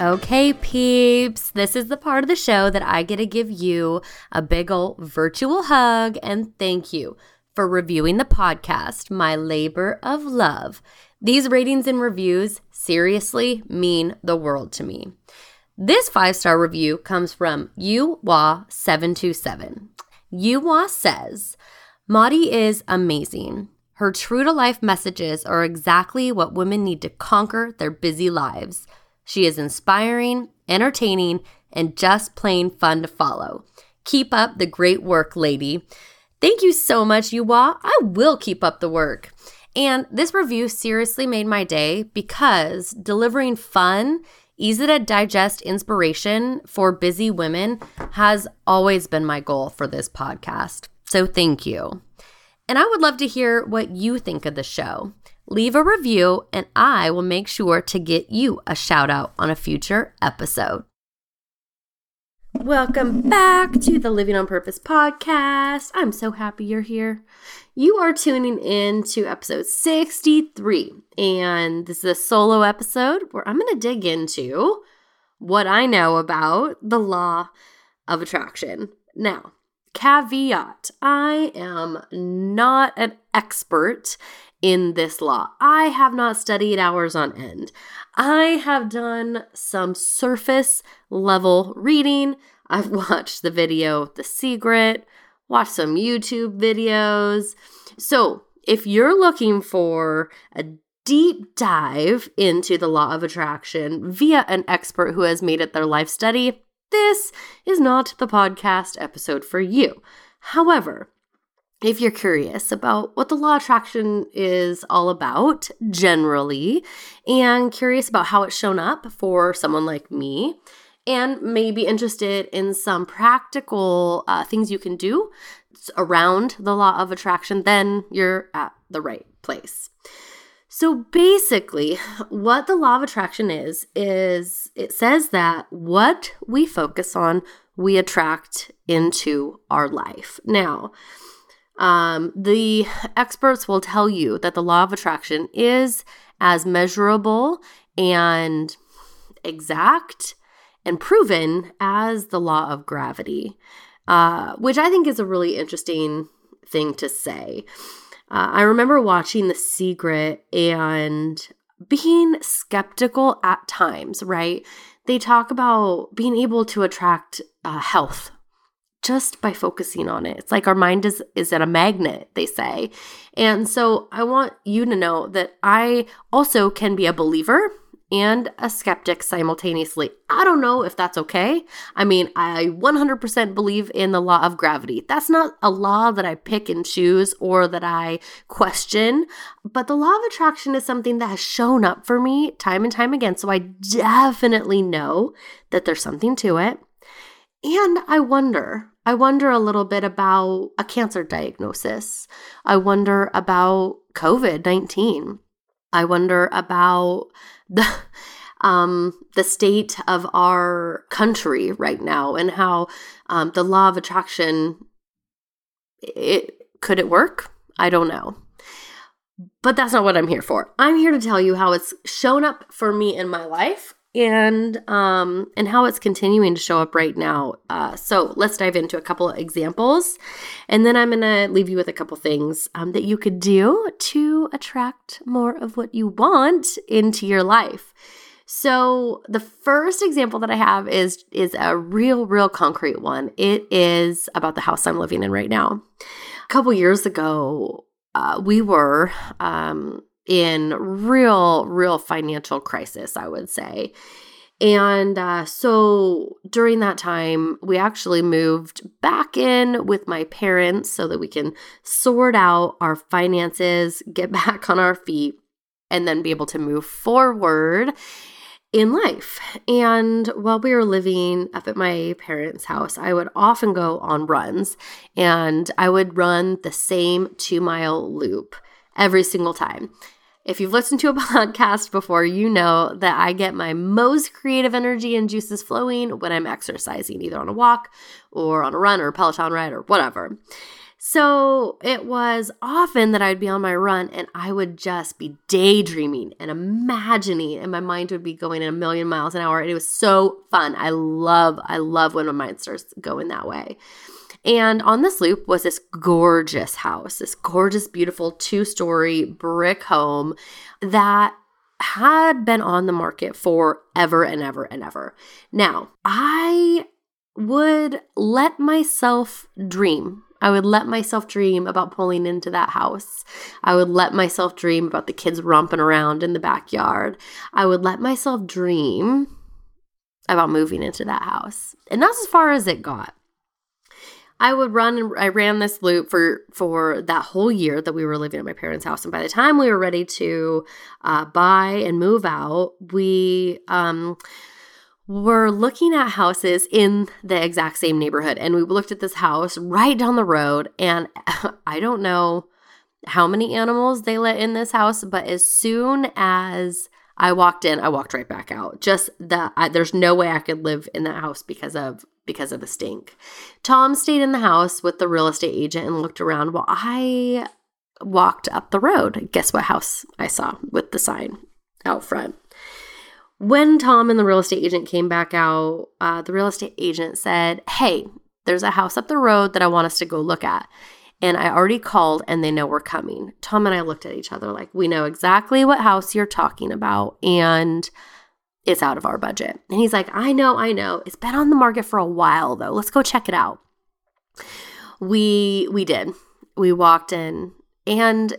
Okay, peeps, this is the part of the show that I get to give you a big ol' virtual hug and thank you for reviewing the podcast, My Labor of Love. These ratings and reviews seriously mean the world to me. This five star review comes from UWA727. UWA says, Mari is amazing. Her true to life messages are exactly what women need to conquer their busy lives. She is inspiring, entertaining, and just plain fun to follow. Keep up the great work, lady. Thank you so much, Yuwa. I will keep up the work. And this review seriously made my day because delivering fun, easy to digest inspiration for busy women has always been my goal for this podcast. So thank you. And I would love to hear what you think of the show leave a review, and I will make sure to get you a shout out on a future episode. Welcome back to the Living on Purpose podcast. I'm so happy you're here. You are tuning in to episode 63, and this is a solo episode where I'm going to dig into what I know about the law of attraction. Now, caveat I am not an expert in this law. I have not studied hours on end. I have done some surface level reading. I've watched the video The Secret, watched some YouTube videos. So, if you're looking for a deep dive into the law of attraction via an expert who has made it their life study, this is not the podcast episode for you. However, if you're curious about what the law of attraction is all about generally, and curious about how it's shown up for someone like me, and maybe interested in some practical uh, things you can do around the law of attraction, then you're at the right place. So basically, what the law of attraction is, is it says that what we focus on, we attract into our life. Now, um, the experts will tell you that the law of attraction is as measurable and exact and proven as the law of gravity, uh, which I think is a really interesting thing to say. Uh, I remember watching The Secret and being skeptical at times, right? They talk about being able to attract uh, health just by focusing on it. It's like our mind is is at a magnet, they say. And so I want you to know that I also can be a believer and a skeptic simultaneously. I don't know if that's okay. I mean, I 100% believe in the law of gravity. That's not a law that I pick and choose or that I question, but the law of attraction is something that has shown up for me time and time again. So I definitely know that there's something to it. And I wonder, I wonder a little bit about a cancer diagnosis. I wonder about COVID 19. I wonder about the. Um, the state of our country right now and how um, the law of attraction it could it work i don't know but that's not what i'm here for i'm here to tell you how it's shown up for me in my life and um and how it's continuing to show up right now. Uh, so let's dive into a couple of examples, and then I'm gonna leave you with a couple things um, that you could do to attract more of what you want into your life. So the first example that I have is is a real, real concrete one. It is about the house I'm living in right now. A couple years ago, uh, we were um, in real, real financial crisis. I would say. And uh, so during that time, we actually moved back in with my parents so that we can sort out our finances, get back on our feet, and then be able to move forward in life. And while we were living up at my parents' house, I would often go on runs and I would run the same two mile loop every single time. If you've listened to a podcast before, you know that I get my most creative energy and juices flowing when I'm exercising, either on a walk or on a run or a Peloton ride or whatever. So it was often that I'd be on my run and I would just be daydreaming and imagining, and my mind would be going at a million miles an hour. And it was so fun. I love, I love when my mind starts going that way. And on this loop was this gorgeous house, this gorgeous, beautiful two story brick home that had been on the market for ever and ever and ever. Now, I would let myself dream I would let myself dream about pulling into that house. I would let myself dream about the kids romping around in the backyard. I would let myself dream about moving into that house. And that's as far as it got. I would run and I ran this loop for for that whole year that we were living at my parents' house. And by the time we were ready to uh, buy and move out, we um, were looking at houses in the exact same neighborhood. And we looked at this house right down the road. And I don't know how many animals they let in this house, but as soon as I walked in, I walked right back out. Just that there's no way I could live in that house because of because of the stink. Tom stayed in the house with the real estate agent and looked around while I walked up the road. Guess what house I saw with the sign out front? When Tom and the real estate agent came back out, uh, the real estate agent said, Hey, there's a house up the road that I want us to go look at. And I already called and they know we're coming. Tom and I looked at each other like, We know exactly what house you're talking about. And it's out of our budget. And he's like, I know, I know. It's been on the market for a while though. Let's go check it out. We we did. We walked in and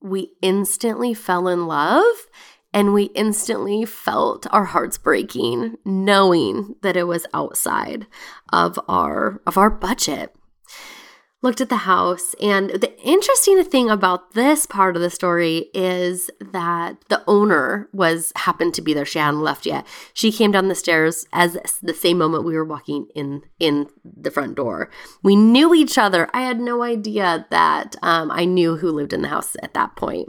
we instantly fell in love and we instantly felt our hearts breaking knowing that it was outside of our of our budget looked at the house and the interesting thing about this part of the story is that the owner was happened to be there. She hadn't left yet. She came down the stairs as the same moment we were walking in in the front door. We knew each other. I had no idea that um, i knew who lived in the house at that point.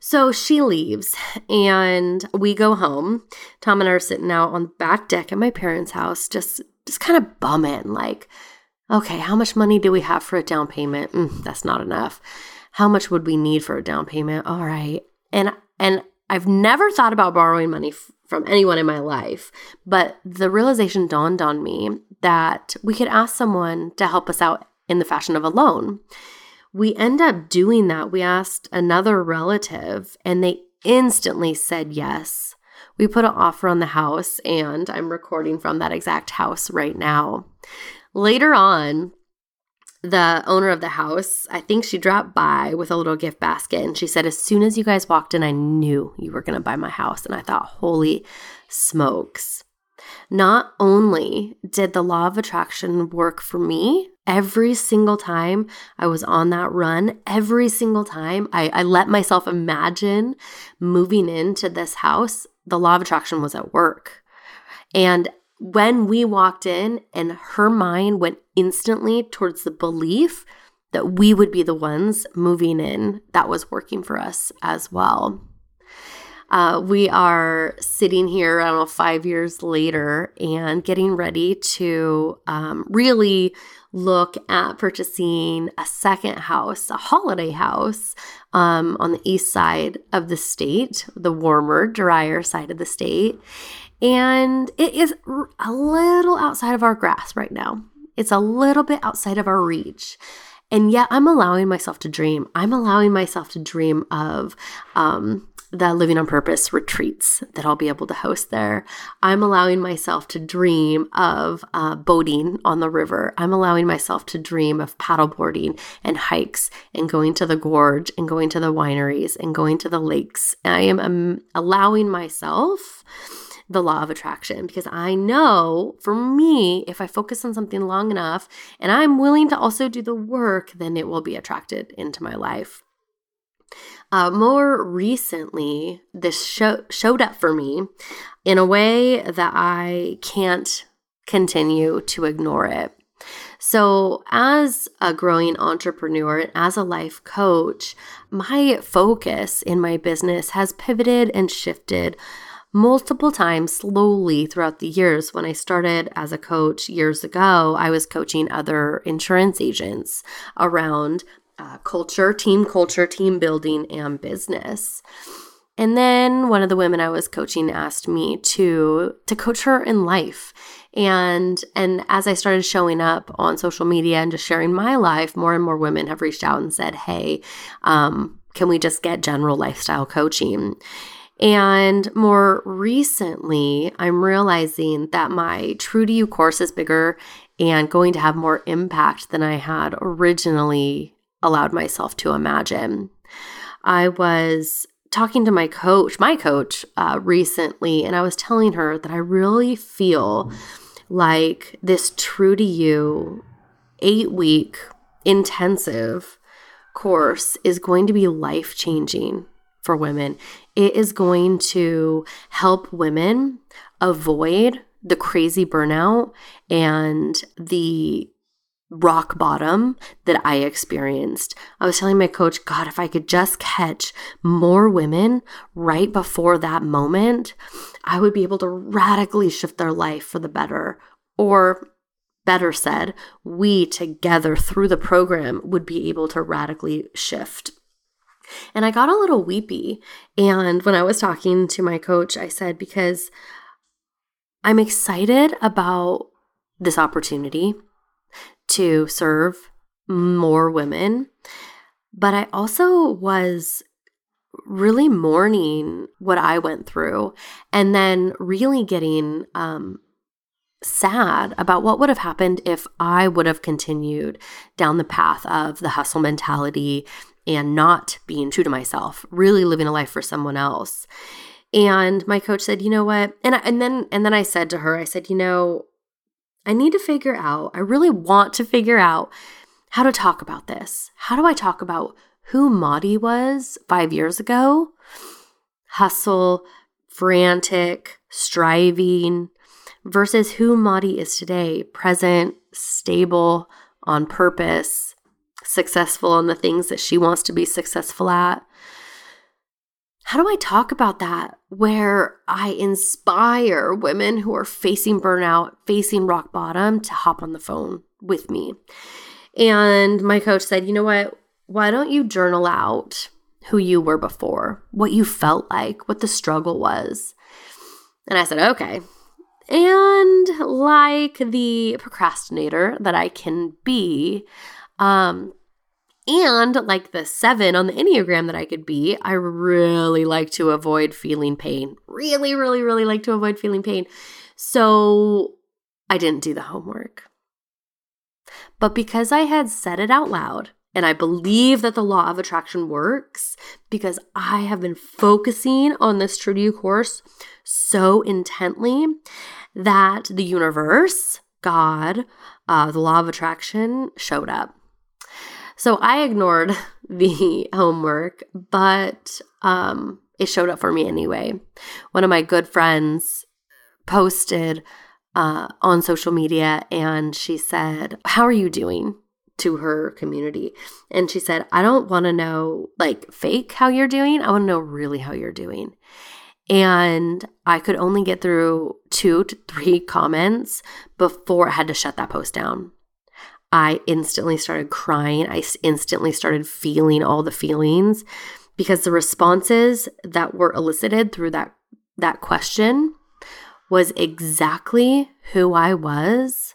So she leaves and we go home. Tom and I are sitting out on the back deck at my parents' house, just just kind of bumming, like, okay, how much money do we have for a down payment? Mm, that's not enough. How much would we need for a down payment? All right. And and I've never thought about borrowing money f- from anyone in my life, but the realization dawned on me that we could ask someone to help us out in the fashion of a loan we end up doing that. We asked another relative and they instantly said yes. We put an offer on the house, and I'm recording from that exact house right now. Later on, the owner of the house, I think she dropped by with a little gift basket and she said, As soon as you guys walked in, I knew you were going to buy my house. And I thought, Holy smokes. Not only did the law of attraction work for me, every single time I was on that run, every single time I, I let myself imagine moving into this house, the law of attraction was at work. And when we walked in, and her mind went instantly towards the belief that we would be the ones moving in, that was working for us as well. Uh, we are sitting here, I don't know, five years later and getting ready to um, really look at purchasing a second house, a holiday house um, on the east side of the state, the warmer, drier side of the state. And it is a little outside of our grasp right now. It's a little bit outside of our reach. And yet, I'm allowing myself to dream. I'm allowing myself to dream of um, the Living on Purpose retreats that I'll be able to host there. I'm allowing myself to dream of uh, boating on the river. I'm allowing myself to dream of paddleboarding and hikes and going to the gorge and going to the wineries and going to the lakes. I am um, allowing myself the law of attraction because I know for me, if I focus on something long enough and I'm willing to also do the work, then it will be attracted into my life. Uh, more recently, this show, showed up for me in a way that I can't continue to ignore it. So, as a growing entrepreneur, as a life coach, my focus in my business has pivoted and shifted multiple times slowly throughout the years. When I started as a coach years ago, I was coaching other insurance agents around uh, culture, team culture, team building, and business. And then one of the women I was coaching asked me to to coach her in life. And and as I started showing up on social media and just sharing my life, more and more women have reached out and said, "Hey, um, can we just get general lifestyle coaching?" And more recently, I'm realizing that my True to You course is bigger and going to have more impact than I had originally allowed myself to imagine. I was talking to my coach, my coach, uh, recently, and I was telling her that I really feel like this True to You eight week intensive course is going to be life changing for women. It is going to help women avoid the crazy burnout and the rock bottom that I experienced. I was telling my coach, God, if I could just catch more women right before that moment, I would be able to radically shift their life for the better. Or better said, we together through the program would be able to radically shift. And I got a little weepy. And when I was talking to my coach, I said, because I'm excited about this opportunity to serve more women. But I also was really mourning what I went through and then really getting um, sad about what would have happened if I would have continued down the path of the hustle mentality and not being true to myself, really living a life for someone else. And my coach said, "You know what?" And I, and then and then I said to her, I said, "You know, I need to figure out, I really want to figure out how to talk about this. How do I talk about who Mari was five years ago? Hustle, frantic, striving, versus who Mari is today present, stable, on purpose, successful in the things that she wants to be successful at how do I talk about that where I inspire women who are facing burnout, facing rock bottom to hop on the phone with me? And my coach said, you know what? Why don't you journal out who you were before, what you felt like, what the struggle was? And I said, okay. And like the procrastinator that I can be, um, and like the seven on the Enneagram that I could be, I really like to avoid feeling pain. Really, really, really like to avoid feeling pain. So I didn't do the homework. But because I had said it out loud, and I believe that the law of attraction works because I have been focusing on this True to You course so intently that the universe, God, uh, the law of attraction showed up. So I ignored the homework, but um, it showed up for me anyway. One of my good friends posted uh, on social media and she said, How are you doing? to her community. And she said, I don't want to know like fake how you're doing. I want to know really how you're doing. And I could only get through two to three comments before I had to shut that post down. I instantly started crying. I instantly started feeling all the feelings because the responses that were elicited through that that question was exactly who I was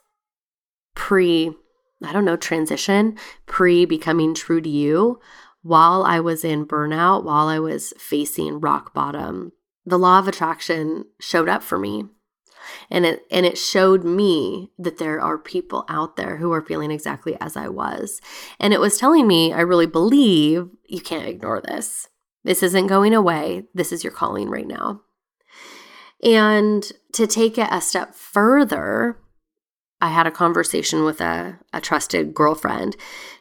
pre I don't know transition, pre becoming true to you while I was in burnout, while I was facing rock bottom, the law of attraction showed up for me. And it and it showed me that there are people out there who are feeling exactly as I was. And it was telling me, I really believe you can't ignore this. This isn't going away. This is your calling right now. And to take it a step further, I had a conversation with a, a trusted girlfriend,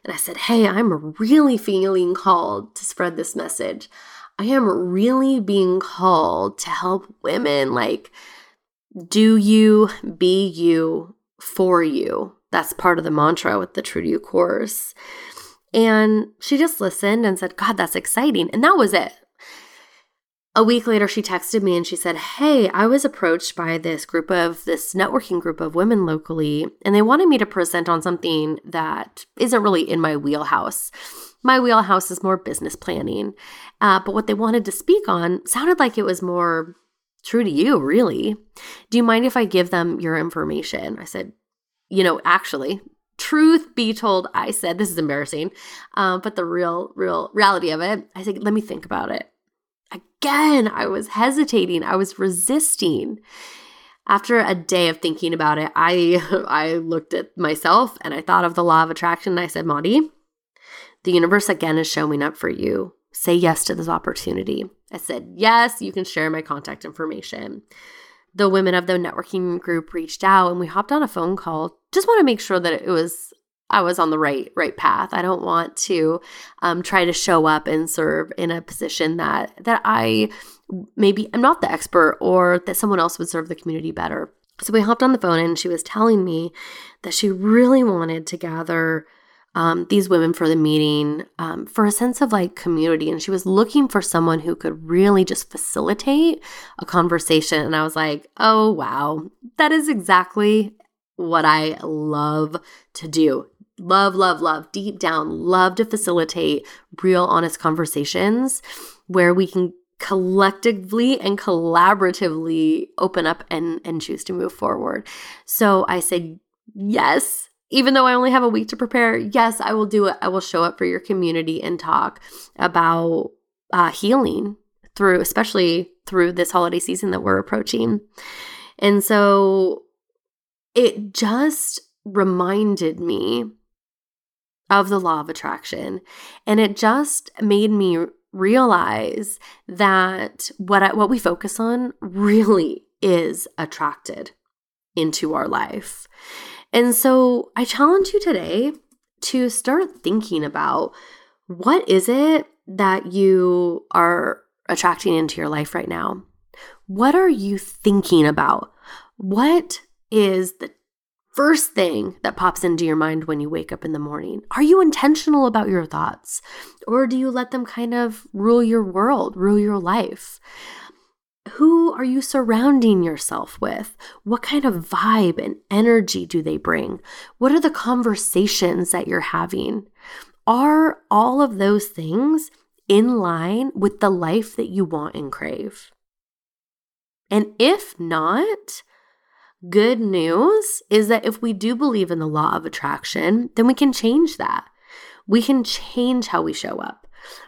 and I said, Hey, I'm really feeling called to spread this message. I am really being called to help women like do you, be you, for you. That's part of the mantra with the True to You course. And she just listened and said, God, that's exciting. And that was it. A week later, she texted me and she said, Hey, I was approached by this group of this networking group of women locally, and they wanted me to present on something that isn't really in my wheelhouse. My wheelhouse is more business planning. Uh, but what they wanted to speak on sounded like it was more true to you, really. Do you mind if I give them your information? I said, You know, actually, truth be told, I said, This is embarrassing. Uh, but the real, real reality of it, I said, Let me think about it. Again, I was hesitating, I was resisting. After a day of thinking about it, I I looked at myself and I thought of the law of attraction and I said, Monty, the universe again is showing up for you. Say yes to this opportunity. I said, Yes, you can share my contact information. The women of the networking group reached out and we hopped on a phone call. Just want to make sure that it was I was on the right right path. I don't want to um, try to show up and serve in a position that that I maybe I'm not the expert or that someone else would serve the community better. So we hopped on the phone and she was telling me that she really wanted to gather um, these women for the meeting um, for a sense of like community. And she was looking for someone who could really just facilitate a conversation. And I was like, oh, wow, that is exactly what I love to do. Love, love, love, deep down, love to facilitate real, honest conversations where we can collectively and collaboratively open up and, and choose to move forward. So I said, yes, even though I only have a week to prepare, yes, I will do it. I will show up for your community and talk about uh, healing through, especially through this holiday season that we're approaching. And so it just reminded me of the law of attraction. And it just made me realize that what I, what we focus on really is attracted into our life. And so I challenge you today to start thinking about what is it that you are attracting into your life right now? What are you thinking about? What is the first thing that pops into your mind when you wake up in the morning? Are you intentional about your thoughts? Or do you let them kind of rule your world, rule your life? Who are you surrounding yourself with? What kind of vibe and energy do they bring? What are the conversations that you're having? Are all of those things in line with the life that you want and crave? And if not, good news is that if we do believe in the law of attraction, then we can change that. We can change how we show up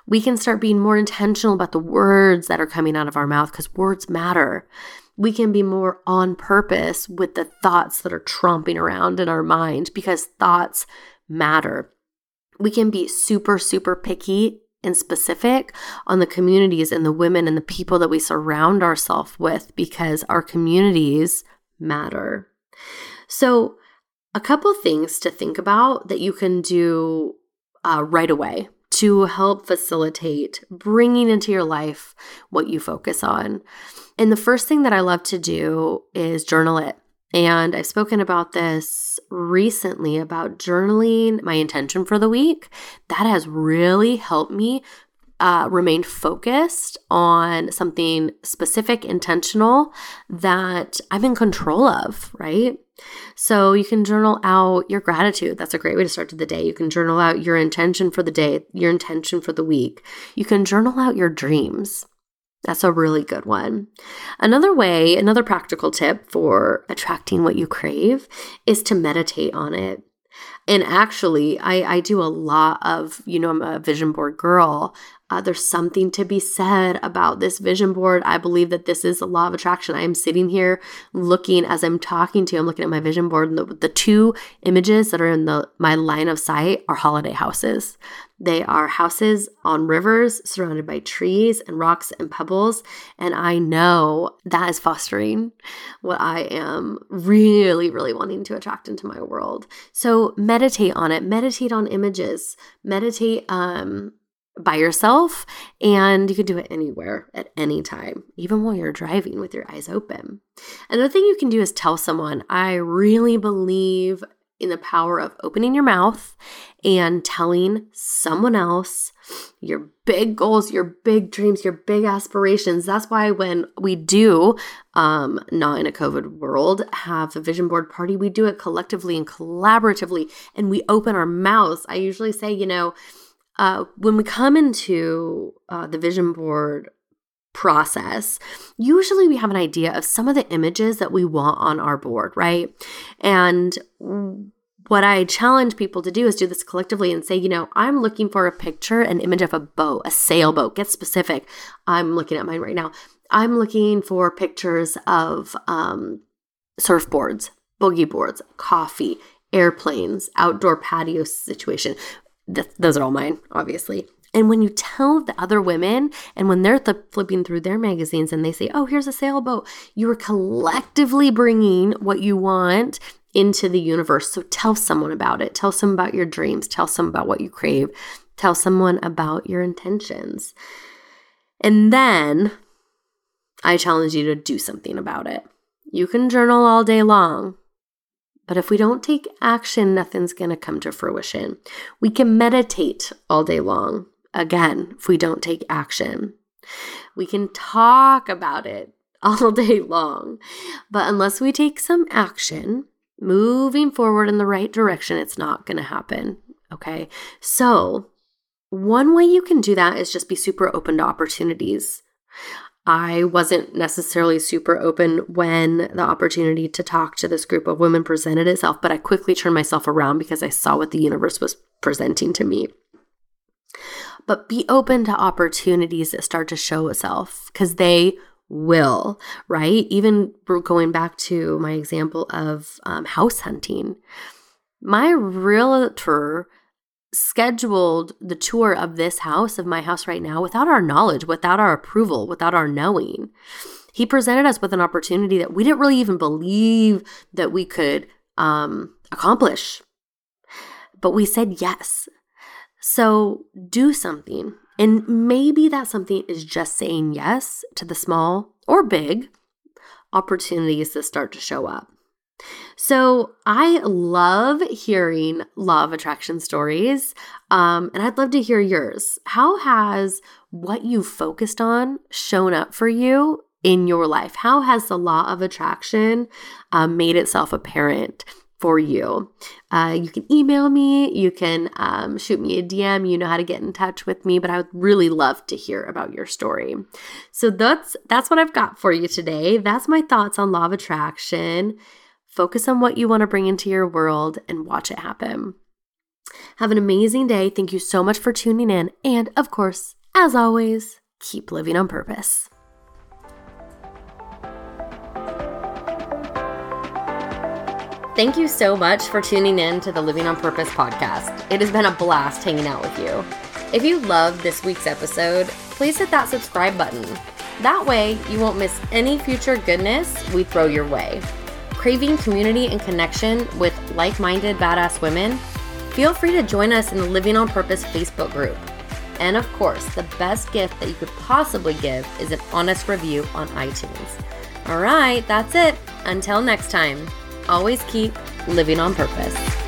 we can start being more intentional about the words that are coming out of our mouth because words matter. We can be more on purpose with the thoughts that are tromping around in our mind because thoughts matter. We can be super, super picky and specific on the communities and the women and the people that we surround ourselves with because our communities matter. So, a couple things to think about that you can do uh, right away to help facilitate bringing into your life what you focus on. And the first thing that I love to do is journal it. And I've spoken about this recently about journaling my intention for the week. That has really helped me uh, remain focused on something specific, intentional that I'm in control of, right? So you can journal out your gratitude. That's a great way to start to the day. You can journal out your intention for the day, your intention for the week. You can journal out your dreams. That's a really good one. Another way, another practical tip for attracting what you crave is to meditate on it. And actually, I, I do a lot of, you know, I'm a vision board girl. Uh, there's something to be said about this vision board. I believe that this is a law of attraction. I am sitting here looking as I'm talking to you, I'm looking at my vision board, and the, the two images that are in the my line of sight are holiday houses. They are houses on rivers surrounded by trees and rocks and pebbles. And I know that is fostering what I am really, really wanting to attract into my world. So meditate on it, meditate on images, meditate um, by yourself and you can do it anywhere at any time even while you're driving with your eyes open another thing you can do is tell someone i really believe in the power of opening your mouth and telling someone else your big goals, your big dreams, your big aspirations. That's why when we do, um, not in a COVID world, have a vision board party, we do it collectively and collaboratively, and we open our mouths. I usually say, you know, uh, when we come into uh, the vision board process, usually we have an idea of some of the images that we want on our board, right? And what I challenge people to do is do this collectively and say, you know, I'm looking for a picture, an image of a boat, a sailboat. Get specific. I'm looking at mine right now. I'm looking for pictures of um, surfboards, boogie boards, coffee, airplanes, outdoor patio situation. Th- those are all mine, obviously. And when you tell the other women, and when they're th- flipping through their magazines and they say, oh, here's a sailboat, you are collectively bringing what you want into the universe. So tell someone about it. Tell someone about your dreams. Tell someone about what you crave. Tell someone about your intentions. And then I challenge you to do something about it. You can journal all day long, but if we don't take action, nothing's going to come to fruition. We can meditate all day long. Again, if we don't take action, we can talk about it all day long. But unless we take some action, moving forward in the right direction, it's not going to happen. Okay. So, one way you can do that is just be super open to opportunities. I wasn't necessarily super open when the opportunity to talk to this group of women presented itself, but I quickly turned myself around because I saw what the universe was presenting to me. But be open to opportunities that start to show itself because they will, right? Even going back to my example of um, house hunting, my realtor scheduled the tour of this house, of my house right now, without our knowledge, without our approval, without our knowing. He presented us with an opportunity that we didn't really even believe that we could um, accomplish. But we said yes. So do something. And maybe that something is just saying yes to the small or big opportunities that start to show up. So I love hearing law of attraction stories, um, and I'd love to hear yours. How has what you focused on shown up for you in your life? How has the law of attraction um, made itself apparent? for you. Uh, you can email me, you can um, shoot me a DM. You know how to get in touch with me, but I would really love to hear about your story. So that's that's what I've got for you today. That's my thoughts on law of attraction. Focus on what you want to bring into your world and watch it happen. Have an amazing day. Thank you so much for tuning in. And of course, as always, keep living on purpose. Thank you so much for tuning in to the Living on Purpose podcast. It has been a blast hanging out with you. If you loved this week's episode, please hit that subscribe button. That way, you won't miss any future goodness we throw your way. Craving community and connection with like minded badass women? Feel free to join us in the Living on Purpose Facebook group. And of course, the best gift that you could possibly give is an honest review on iTunes. All right, that's it. Until next time always keep living on purpose.